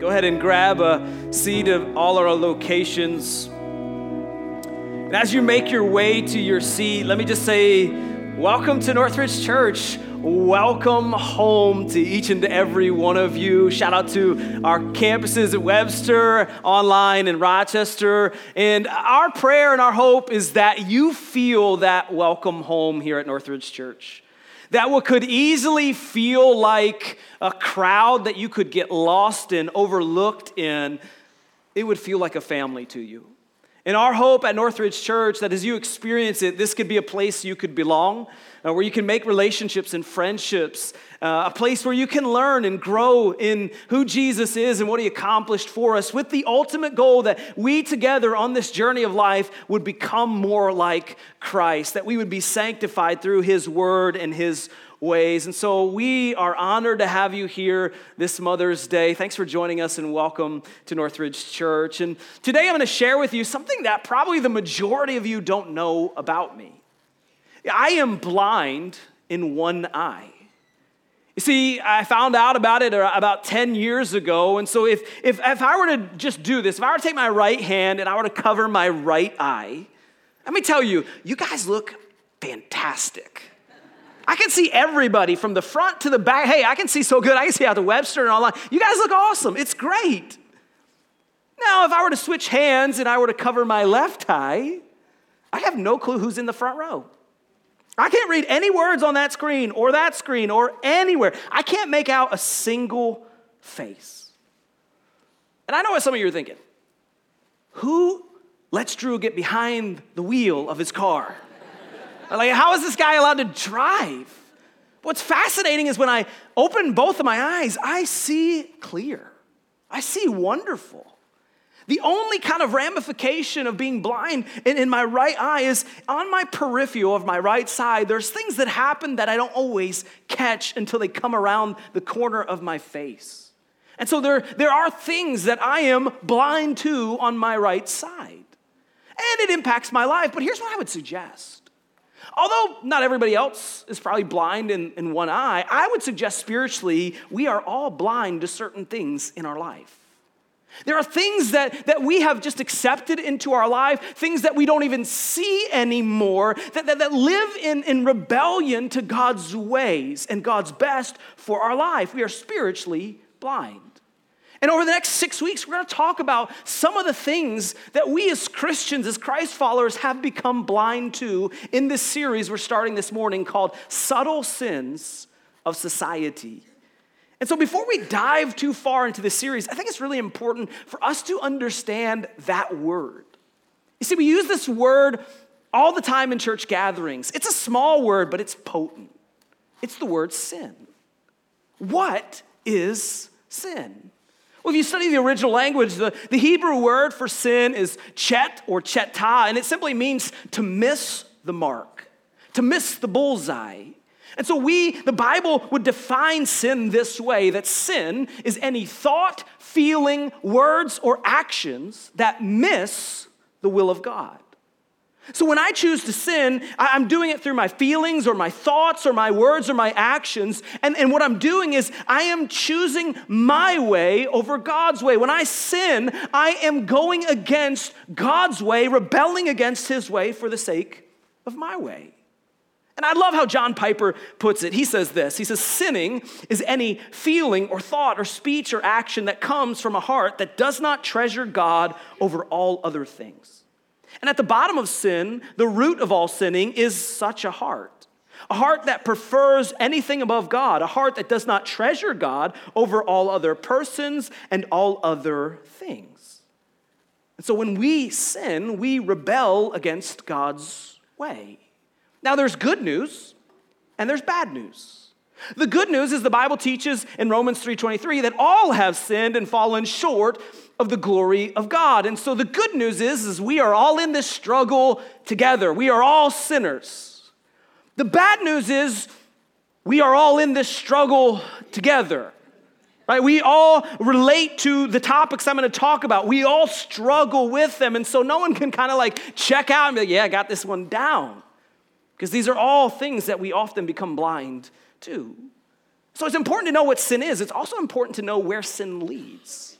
Go ahead and grab a seat of all our locations. And as you make your way to your seat, let me just say, welcome to Northridge Church. Welcome home to each and every one of you. Shout out to our campuses at Webster, online in Rochester. And our prayer and our hope is that you feel that welcome home here at Northridge Church that what could easily feel like a crowd that you could get lost in, overlooked in, it would feel like a family to you. And our hope at Northridge Church that as you experience it, this could be a place you could belong, uh, where you can make relationships and friendships, uh, a place where you can learn and grow in who Jesus is and what he accomplished for us, with the ultimate goal that we together on this journey of life would become more like Christ, that we would be sanctified through his word and his ways. And so we are honored to have you here this Mother's Day. Thanks for joining us and welcome to Northridge Church. And today I'm going to share with you something that probably the majority of you don't know about me. I am blind in one eye. You see, I found out about it about 10 years ago. And so, if, if, if I were to just do this, if I were to take my right hand and I were to cover my right eye, let me tell you, you guys look fantastic. I can see everybody from the front to the back. Hey, I can see so good. I can see out the Webster and all that. You guys look awesome. It's great. Now, if I were to switch hands and I were to cover my left eye, I have no clue who's in the front row. I can't read any words on that screen or that screen or anywhere. I can't make out a single face. And I know what some of you are thinking. Who lets Drew get behind the wheel of his car? Like, how is this guy allowed to drive? What's fascinating is when I open both of my eyes, I see clear. I see wonderful. The only kind of ramification of being blind in, in, my right eye is on my peripheral of my right side, there's things that happen that I don't always catch until they come around the corner of my face. And so there, there are things that I am blind to on my right side. And it impacts my life. But here's what I would suggest. Although not everybody else is probably blind in, in one eye, I would suggest spiritually we are all blind to certain things in our life. There are things that, that we have just accepted into our life, things that we don't even see anymore, that, that, that live in, in rebellion to God's ways and God's best for our life. We are spiritually blind. And over the next six weeks, we're going to talk about some of the things that we as Christians, as Christ followers, have become blind to in this series we're starting this morning called Subtle Sins of Society. And so, before we dive too far into this series, I think it's really important for us to understand that word. You see, we use this word all the time in church gatherings. It's a small word, but it's potent. It's the word sin. What is sin? Well, if you study the original language, the, the Hebrew word for sin is chet or cheta, and it simply means to miss the mark, to miss the bullseye. And so we, the Bible would define sin this way that sin is any thought, feeling, words, or actions that miss the will of God. So when I choose to sin, I'm doing it through my feelings or my thoughts or my words or my actions. And, and what I'm doing is I am choosing my way over God's way. When I sin, I am going against God's way, rebelling against his way for the sake of my way. And I love how John Piper puts it. He says this He says, Sinning is any feeling or thought or speech or action that comes from a heart that does not treasure God over all other things. And at the bottom of sin, the root of all sinning is such a heart. A heart that prefers anything above God, a heart that does not treasure God over all other persons and all other things. And so when we sin, we rebel against God's way. Now, there's good news and there's bad news. The good news is the Bible teaches in Romans 3:23 that all have sinned and fallen short of the glory of God. And so the good news is, is we are all in this struggle together. We are all sinners. The bad news is we are all in this struggle together. Right? We all relate to the topics I'm going to talk about. We all struggle with them. And so no one can kind of like check out and be like, yeah, I got this one down. Because these are all things that we often become blind to. So it's important to know what sin is. It's also important to know where sin leads.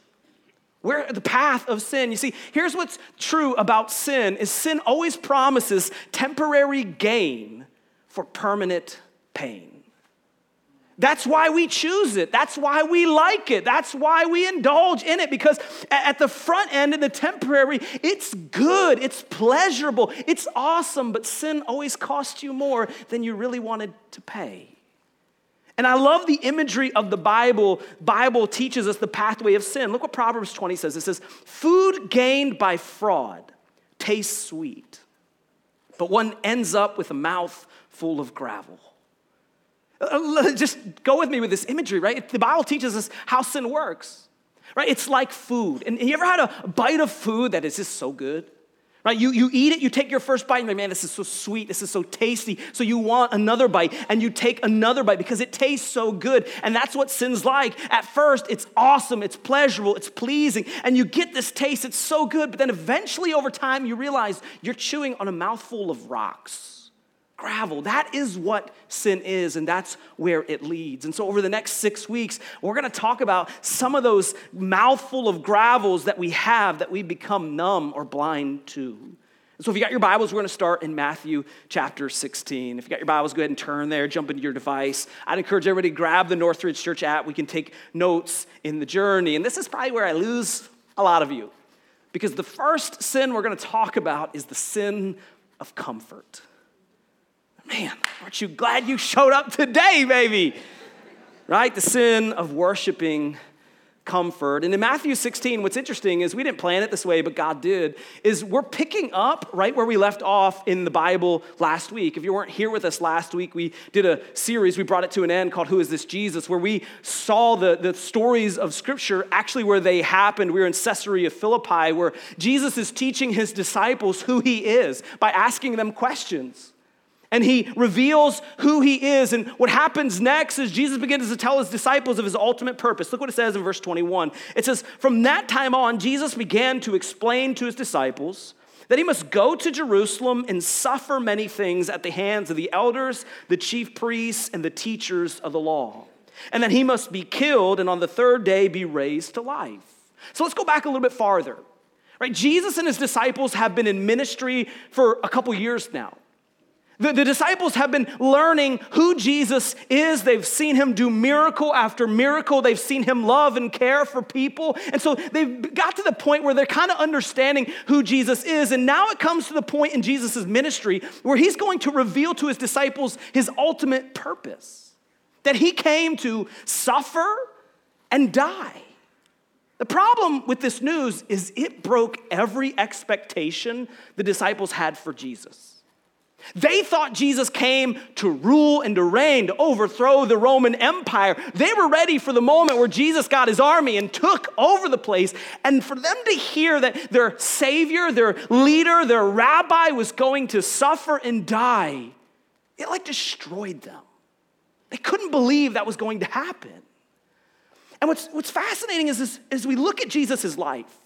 Where the path of sin. You see, here's what's true about sin is sin always promises temporary gain for permanent pain. That's why we choose it. That's why we like it. That's why we indulge in it because at the front end, in the temporary, it's good, it's pleasurable, it's awesome, but sin always costs you more than you really wanted to pay. And I love the imagery of the Bible. Bible teaches us the pathway of sin. Look what Proverbs 20 says. It says, "Food gained by fraud tastes sweet, but one ends up with a mouth full of gravel." Uh, just go with me with this imagery, right? The Bible teaches us how sin works, right? It's like food. And you ever had a bite of food that is just so good? Right? You, you eat it, you take your first bite, and you're like, man, this is so sweet, this is so tasty. So you want another bite, and you take another bite because it tastes so good. And that's what sin's like. At first, it's awesome, it's pleasurable, it's pleasing, and you get this taste, it's so good. But then eventually, over time, you realize you're chewing on a mouthful of rocks gravel. That is what sin is, and that's where it leads. And so, over the next six weeks, we're gonna talk about some of those mouthful of gravels that we have that we become numb or blind to. So, if you got your Bibles, we're gonna start in Matthew chapter 16. If you got your Bibles, go ahead and turn there, jump into your device. I'd encourage everybody to grab the Northridge Church app. We can take notes in the journey. And this is probably where I lose a lot of you. Because the first sin we're gonna talk about is the sin of comfort. Man, aren't you glad you showed up today, baby? Right? The sin of worshiping comfort. And in Matthew 16, what's interesting is we didn't plan it this way, but God did, is we're picking up right where we left off in the Bible last week. If you weren't here with us last week, we did a series, we brought it to an end called Who is This Jesus, where we saw the, the stories of Scripture actually where they happened. We were in Caesarea Philippi, where Jesus is teaching his disciples who he is by asking them questions and he reveals who he is. And what happens next is Jesus begins to tell his disciples of his ultimate purpose. Look what it says in verse 21. It says, From that time on, Jesus began to explain to his disciples that he must go to Jerusalem and suffer many things at the hands of the elders, the chief priests, and the teachers of the law, and that he must be killed and on the third day be raised to life. So let's go back a little bit farther. Right? Jesus and his disciples have been in ministry for a couple years now. The, the, disciples have been learning who Jesus is. They've seen him do miracle after miracle. They've seen him love and care for people. And so they've got to the point where they're kind of understanding who Jesus is. And now it comes to the point in Jesus' ministry where he's going to reveal to his disciples his ultimate purpose that he came to suffer and die. The problem with this news is it broke every expectation the disciples had for Jesus. They thought Jesus came to rule and to reign, to overthrow the Roman Empire. They were ready for the moment where Jesus got his army and took over the place. And for them to hear that their Savior, their leader, their rabbi was going to suffer and die, it like destroyed them. They couldn't believe that was going to happen. And what's, what's fascinating is, is as we look at Jesus' life,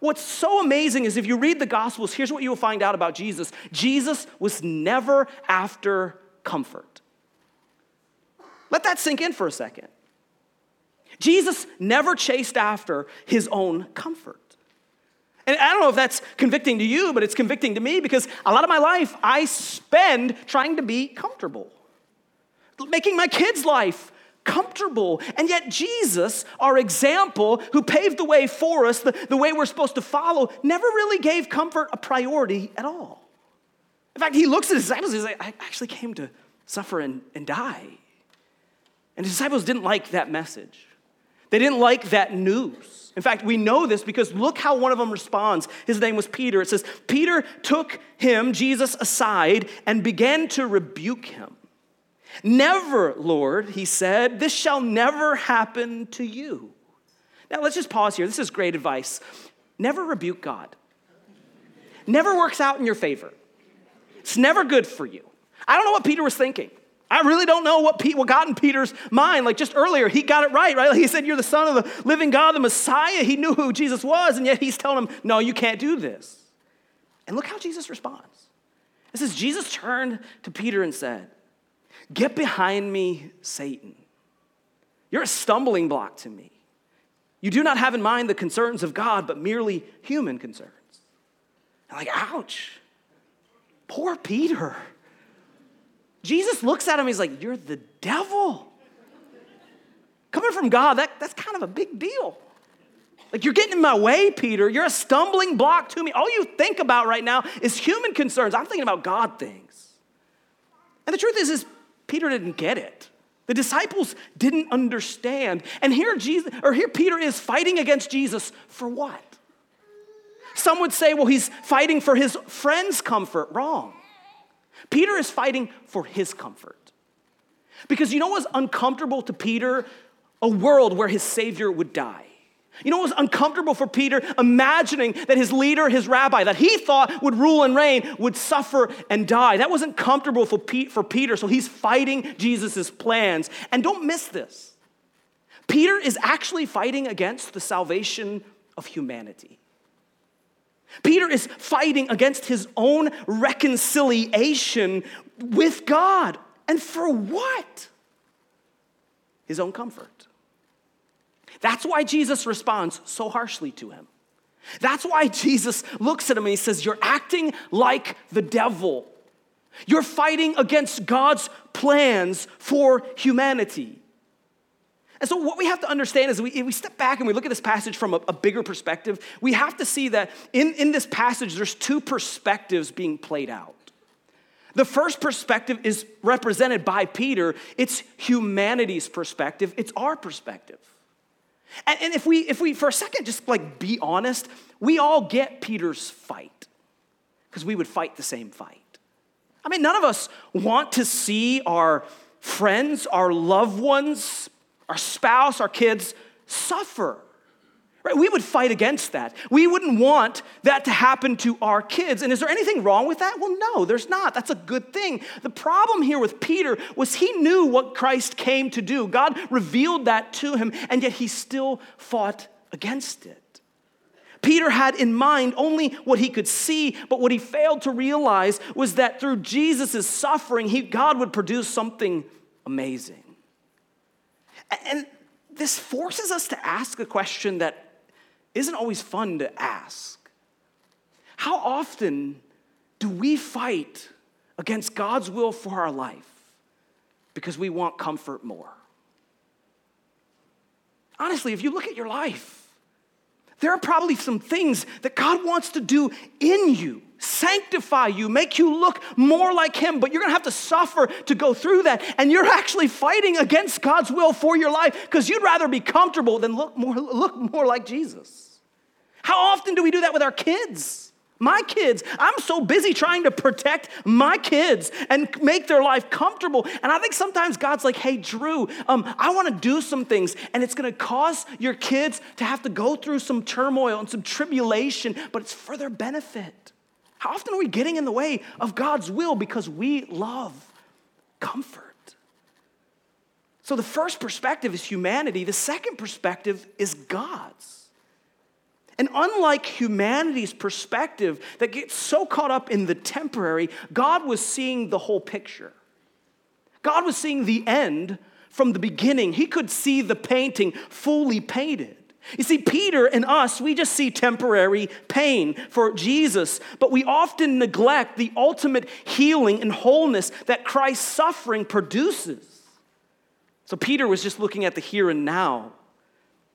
What's so amazing is if you read the Gospels, here's what you will find out about Jesus Jesus was never after comfort. Let that sink in for a second. Jesus never chased after his own comfort. And I don't know if that's convicting to you, but it's convicting to me because a lot of my life I spend trying to be comfortable, making my kids' life comfortable. And yet, Jesus, our example, who paved the way for us, the, the way we're supposed to follow, never really gave comfort a priority at all. In fact, he looks at his disciples and he's like, I actually came to suffer and, and die. And his disciples didn't like that message. They didn't like that news. In fact, we know this because look how one of them responds. His name was Peter. It says, Peter took him, Jesus, aside and began to rebuke him. Never, Lord, he said, this shall never happen to you. Now, let's just pause here. This is great advice. Never rebuke God, never works out in your favor. It's never good for you. I don't know what Peter was thinking. I really don't know what, Pete, what got in Peter's mind. Like just earlier, he got it right, right? Like he said, You're the Son of the living God, the Messiah. He knew who Jesus was, and yet he's telling him, No, you can't do this. And look how Jesus responds. It says, Jesus turned to Peter and said, Get behind me, Satan. You're a stumbling block to me. You do not have in mind the concerns of God, but merely human concerns. Like, ouch. Poor Peter. Jesus looks at him, he's like, You're the devil. Coming from God, that, that's kind of a big deal. Like, you're getting in my way, Peter. You're a stumbling block to me. All you think about right now is human concerns. I'm thinking about God things. And the truth is, is Peter didn't get it. The disciples didn't understand. And here Jesus, or here Peter is fighting against Jesus for what? Some would say, well, he's fighting for his friend's comfort. Wrong. Peter is fighting for his comfort. Because you know what's uncomfortable to Peter? A world where his Savior would die. You know what was uncomfortable for Peter? Imagining that his leader, his rabbi, that he thought would rule and reign, would suffer and die. That wasn't comfortable for, for Peter, so he's fighting Jesus' plans. And don't miss this Peter is actually fighting against the salvation of humanity. Peter is fighting against his own reconciliation with God. And for what? His own comfort. That's why Jesus responds so harshly to him. That's why Jesus looks at him and he says, You're acting like the devil. You're fighting against God's plans for humanity. And so, what we have to understand is we, we step back and we look at this passage from a, a bigger perspective, we have to see that in, in this passage, there's two perspectives being played out. The first perspective is represented by Peter, it's humanity's perspective, it's our perspective. And, and if we, if we, for a second, just like be honest, we all get Peter's fight because we would fight the same fight. I mean, none of us want to see our friends, our loved ones, our spouse, our kids suffer. Right? We would fight against that. We wouldn't want that to happen to our kids. And is there anything wrong with that? Well, no, there's not. That's a good thing. The problem here with Peter was he knew what Christ came to do. God revealed that to him, and yet he still fought against it. Peter had in mind only what he could see, but what he failed to realize was that through Jesus' suffering, he, God would produce something amazing. And this forces us to ask a question that isn't always fun to ask. How often do we fight against God's will for our life because we want comfort more? Honestly, if you look at your life, there are probably some things that God wants to do in you sanctify you, make you look more like Him, but you're gonna have to suffer to go through that. And you're actually fighting against God's will for your life because you'd rather be comfortable than look more, look more like Jesus. How often do we do that with our kids? My kids. I'm so busy trying to protect my kids and make their life comfortable. And I think sometimes God's like, hey, Drew, um, I want to do some things, and it's going to cause your kids to have to go through some turmoil and some tribulation, but it's for their benefit. How often are we getting in the way of God's will because we love comfort? So the first perspective is humanity, the second perspective is God's. And unlike humanity's perspective that gets so caught up in the temporary, God was seeing the whole picture. God was seeing the end from the beginning. He could see the painting fully painted. You see, Peter and us, we just see temporary pain for Jesus, but we often neglect the ultimate healing and wholeness that Christ's suffering produces. So Peter was just looking at the here and now,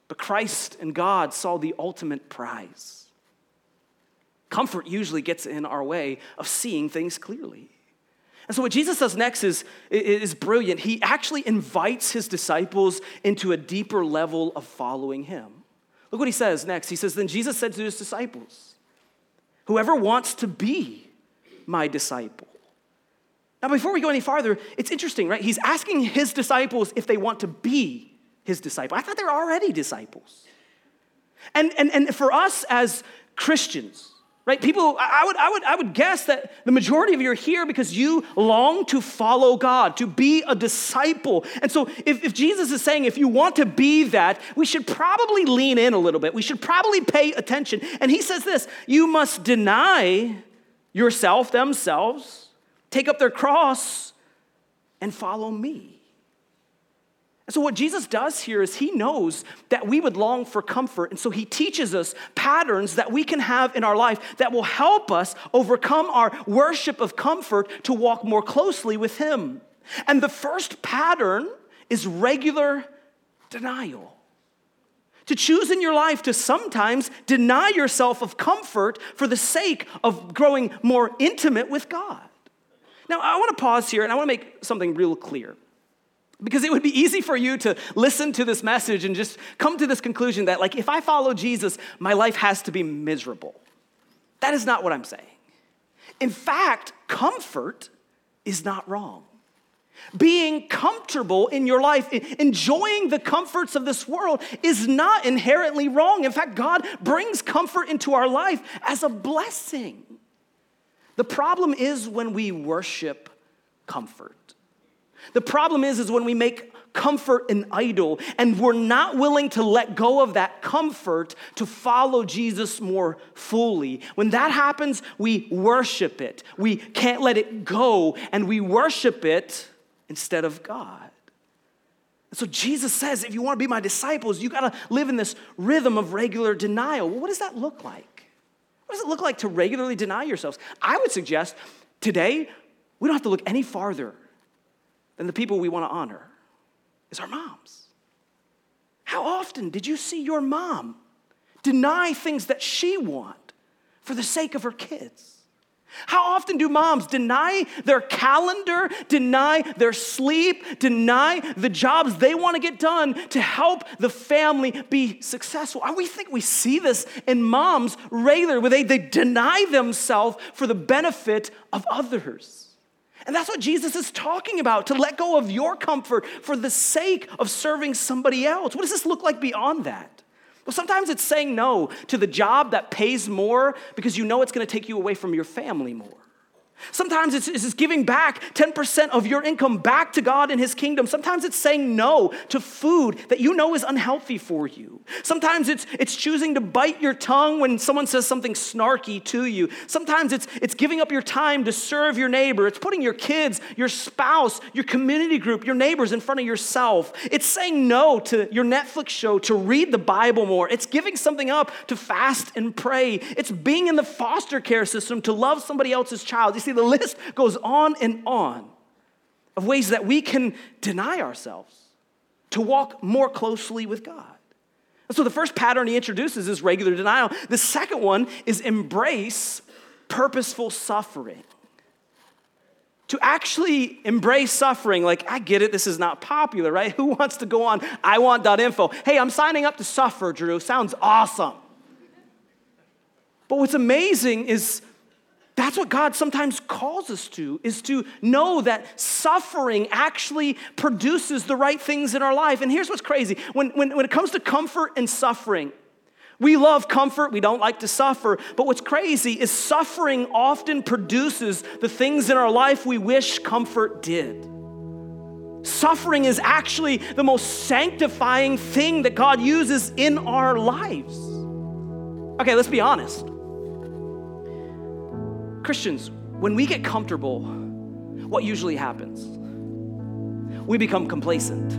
but Christ and God saw the ultimate prize. Comfort usually gets in our way of seeing things clearly. And so, what Jesus does next is, is brilliant. He actually invites his disciples into a deeper level of following him. Look what he says next. He says, Then Jesus said to his disciples, Whoever wants to be my disciple. Now, before we go any farther, it's interesting, right? He's asking his disciples if they want to be his disciple. I thought they were already disciples. And, and, and for us as Christians, right? People, I would, I, would, I would guess that the majority of you are here because you long to follow God, to be a disciple. And so, if, if Jesus is saying, if you want to be that, we should probably lean in a little bit. We should probably pay attention. And he says this you must deny yourself, themselves, take up their cross, and follow me. And so, what Jesus does here is he knows that we would long for comfort. And so, he teaches us patterns that we can have in our life that will help us overcome our worship of comfort to walk more closely with him. And the first pattern is regular denial. To choose in your life to sometimes deny yourself of comfort for the sake of growing more intimate with God. Now, I want to pause here and I want to make something real clear. Because it would be easy for you to listen to this message and just come to this conclusion that, like, if I follow Jesus, my life has to be miserable. That is not what I'm saying. In fact, comfort is not wrong. Being comfortable in your life, enjoying the comforts of this world, is not inherently wrong. In fact, God brings comfort into our life as a blessing. The problem is when we worship comfort. The problem is, is when we make comfort an idol and we're not willing to let go of that comfort to follow Jesus more fully. When that happens, we worship it. We can't let it go and we worship it instead of God. So Jesus says, if you want to be my disciples, you got to live in this rhythm of regular denial. Well, what does that look like? What does it look like to regularly deny yourselves? I would suggest today we don't have to look any farther than the people we want to honor is our moms. How often did you see your mom deny things that she want for the sake of her kids? How often do moms deny their calendar, deny their sleep, deny the jobs they want to get done to help the family be successful? We think we see this in moms regularly, where they, they deny themselves for the benefit of others. And that's what Jesus is talking about to let go of your comfort for the sake of serving somebody else. What does this look like beyond that? Well, sometimes it's saying no to the job that pays more because you know it's going to take you away from your family more. Sometimes it's, it's giving back 10% of your income back to God in His kingdom. Sometimes it's saying no to food that you know is unhealthy for you. Sometimes it's, it's choosing to bite your tongue when someone says something snarky to you. Sometimes it's, it's giving up your time to serve your neighbor. It's putting your kids, your spouse, your community group, your neighbors in front of yourself. It's saying no to your Netflix show to read the Bible more. It's giving something up to fast and pray. It's being in the foster care system to love somebody else's child. You see, see, the list goes on and on of ways that we can deny ourselves to walk more closely with God. And so the first pattern he introduces is regular denial. The second one is embrace purposeful suffering. To actually embrace suffering, like, I get it, this is not popular, right? Who wants to go on I want.info? Hey, I'm signing up to suffer, Drew. Sounds awesome. But what's amazing is that's what God sometimes calls us to, is to know that suffering actually produces the right things in our life. And here's what's crazy when, when, when it comes to comfort and suffering, we love comfort, we don't like to suffer. But what's crazy is suffering often produces the things in our life we wish comfort did. Suffering is actually the most sanctifying thing that God uses in our lives. Okay, let's be honest. Christians, when we get comfortable, what usually happens? We become complacent.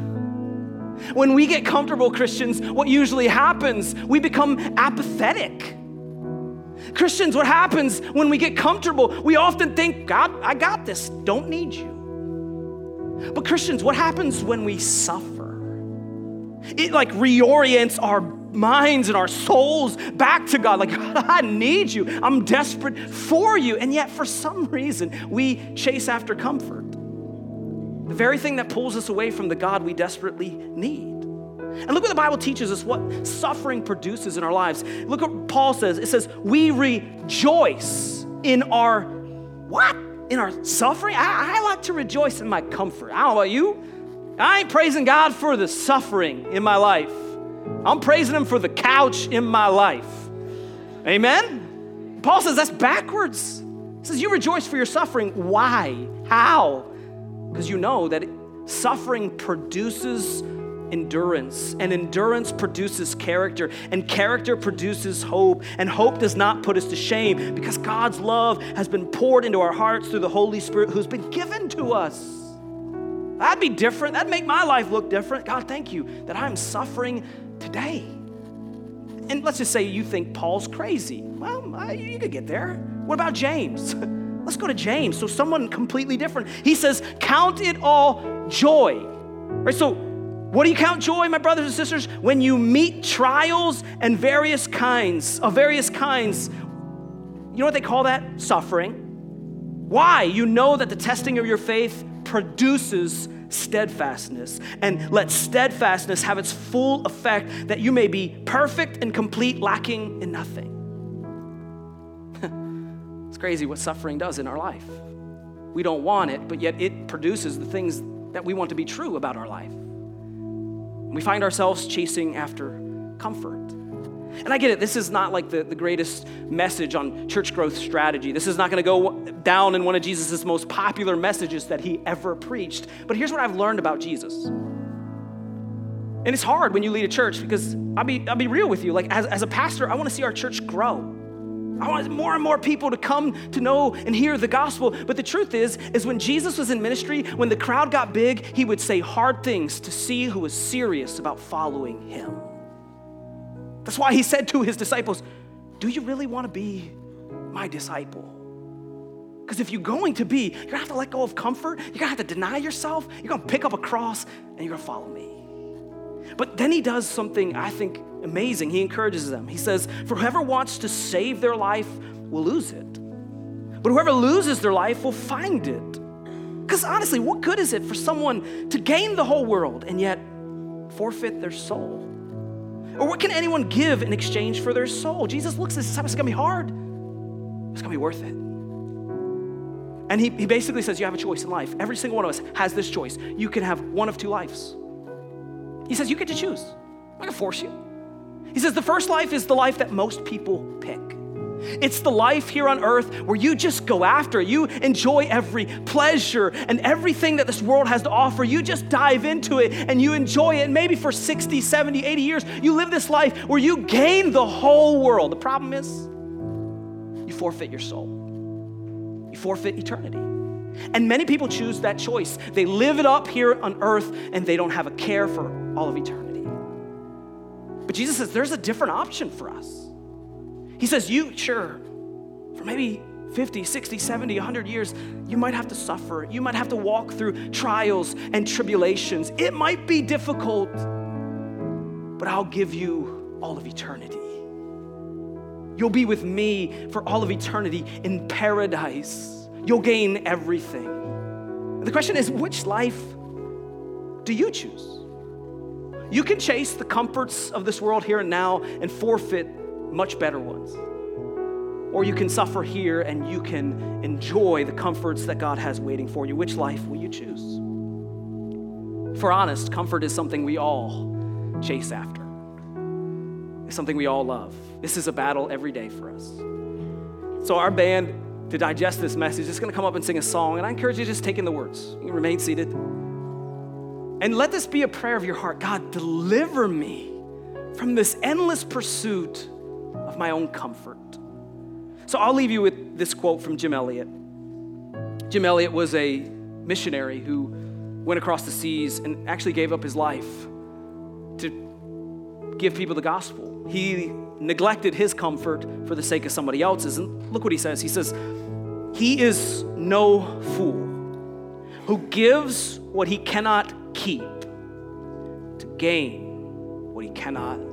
When we get comfortable, Christians, what usually happens? We become apathetic. Christians, what happens when we get comfortable? We often think, God, I got this, don't need you. But Christians, what happens when we suffer? It like reorients our minds and our souls back to God. Like, I need you. I'm desperate for you. And yet, for some reason, we chase after comfort. The very thing that pulls us away from the God we desperately need. And look what the Bible teaches us what suffering produces in our lives. Look what Paul says. It says, We rejoice in our what? In our suffering? I, I like to rejoice in my comfort. I don't know about you. I ain't praising God for the suffering in my life. I'm praising Him for the couch in my life. Amen? Paul says that's backwards. He says, You rejoice for your suffering. Why? How? Because you know that suffering produces endurance, and endurance produces character, and character produces hope, and hope does not put us to shame because God's love has been poured into our hearts through the Holy Spirit who's been given to us. That'd be different. That'd make my life look different. God, thank you that I'm suffering today. And let's just say you think Paul's crazy. Well, you could get there. What about James? Let's go to James. So, someone completely different. He says, Count it all joy. Right? So, what do you count joy, my brothers and sisters? When you meet trials and various kinds, of various kinds. You know what they call that? Suffering. Why? You know that the testing of your faith produces steadfastness. And let steadfastness have its full effect that you may be perfect and complete, lacking in nothing. it's crazy what suffering does in our life. We don't want it, but yet it produces the things that we want to be true about our life. We find ourselves chasing after comfort. And I get it, this is not like the, the greatest message on church growth strategy. This is not going to go down in one of Jesus' most popular messages that he ever preached. But here's what I've learned about Jesus. And it's hard when you lead a church because I'll be, I'll be real with you. Like, as, as a pastor, I want to see our church grow. I want more and more people to come to know and hear the gospel. But the truth is, is when Jesus was in ministry, when the crowd got big, he would say hard things to see who was serious about following him. That's why he said to his disciples, Do you really want to be my disciple? Because if you're going to be, you're gonna have to let go of comfort, you're gonna have to deny yourself, you're gonna pick up a cross, and you're gonna follow me. But then he does something I think amazing. He encourages them. He says, For whoever wants to save their life will lose it, but whoever loses their life will find it. Because honestly, what good is it for someone to gain the whole world and yet forfeit their soul? Or what can anyone give in exchange for their soul? Jesus looks at this it's gonna be hard. It's gonna be worth it. And he, he basically says, You have a choice in life. Every single one of us has this choice. You can have one of two lives. He says, You get to choose. I'm not gonna force you. He says, The first life is the life that most people pick. It's the life here on earth where you just go after. it. You enjoy every pleasure and everything that this world has to offer. You just dive into it and you enjoy it. And maybe for 60, 70, 80 years, you live this life where you gain the whole world. The problem is, you forfeit your soul, you forfeit eternity. And many people choose that choice. They live it up here on earth and they don't have a care for all of eternity. But Jesus says there's a different option for us. He says, You, sure, for maybe 50, 60, 70, 100 years, you might have to suffer. You might have to walk through trials and tribulations. It might be difficult, but I'll give you all of eternity. You'll be with me for all of eternity in paradise. You'll gain everything. The question is which life do you choose? You can chase the comforts of this world here and now and forfeit much better ones. Or you can suffer here and you can enjoy the comforts that God has waiting for you. Which life will you choose? For honest, comfort is something we all chase after. It's something we all love. This is a battle every day for us. So, our band, to digest this message, is going to come up and sing a song, and I encourage you to just take in the words. You remain seated. And let this be a prayer of your heart God, deliver me from this endless pursuit my own comfort. So I'll leave you with this quote from Jim Elliot. Jim Elliot was a missionary who went across the seas and actually gave up his life to give people the gospel. He neglected his comfort for the sake of somebody else's. And look what he says. He says, He is no fool who gives what he cannot keep to gain what he cannot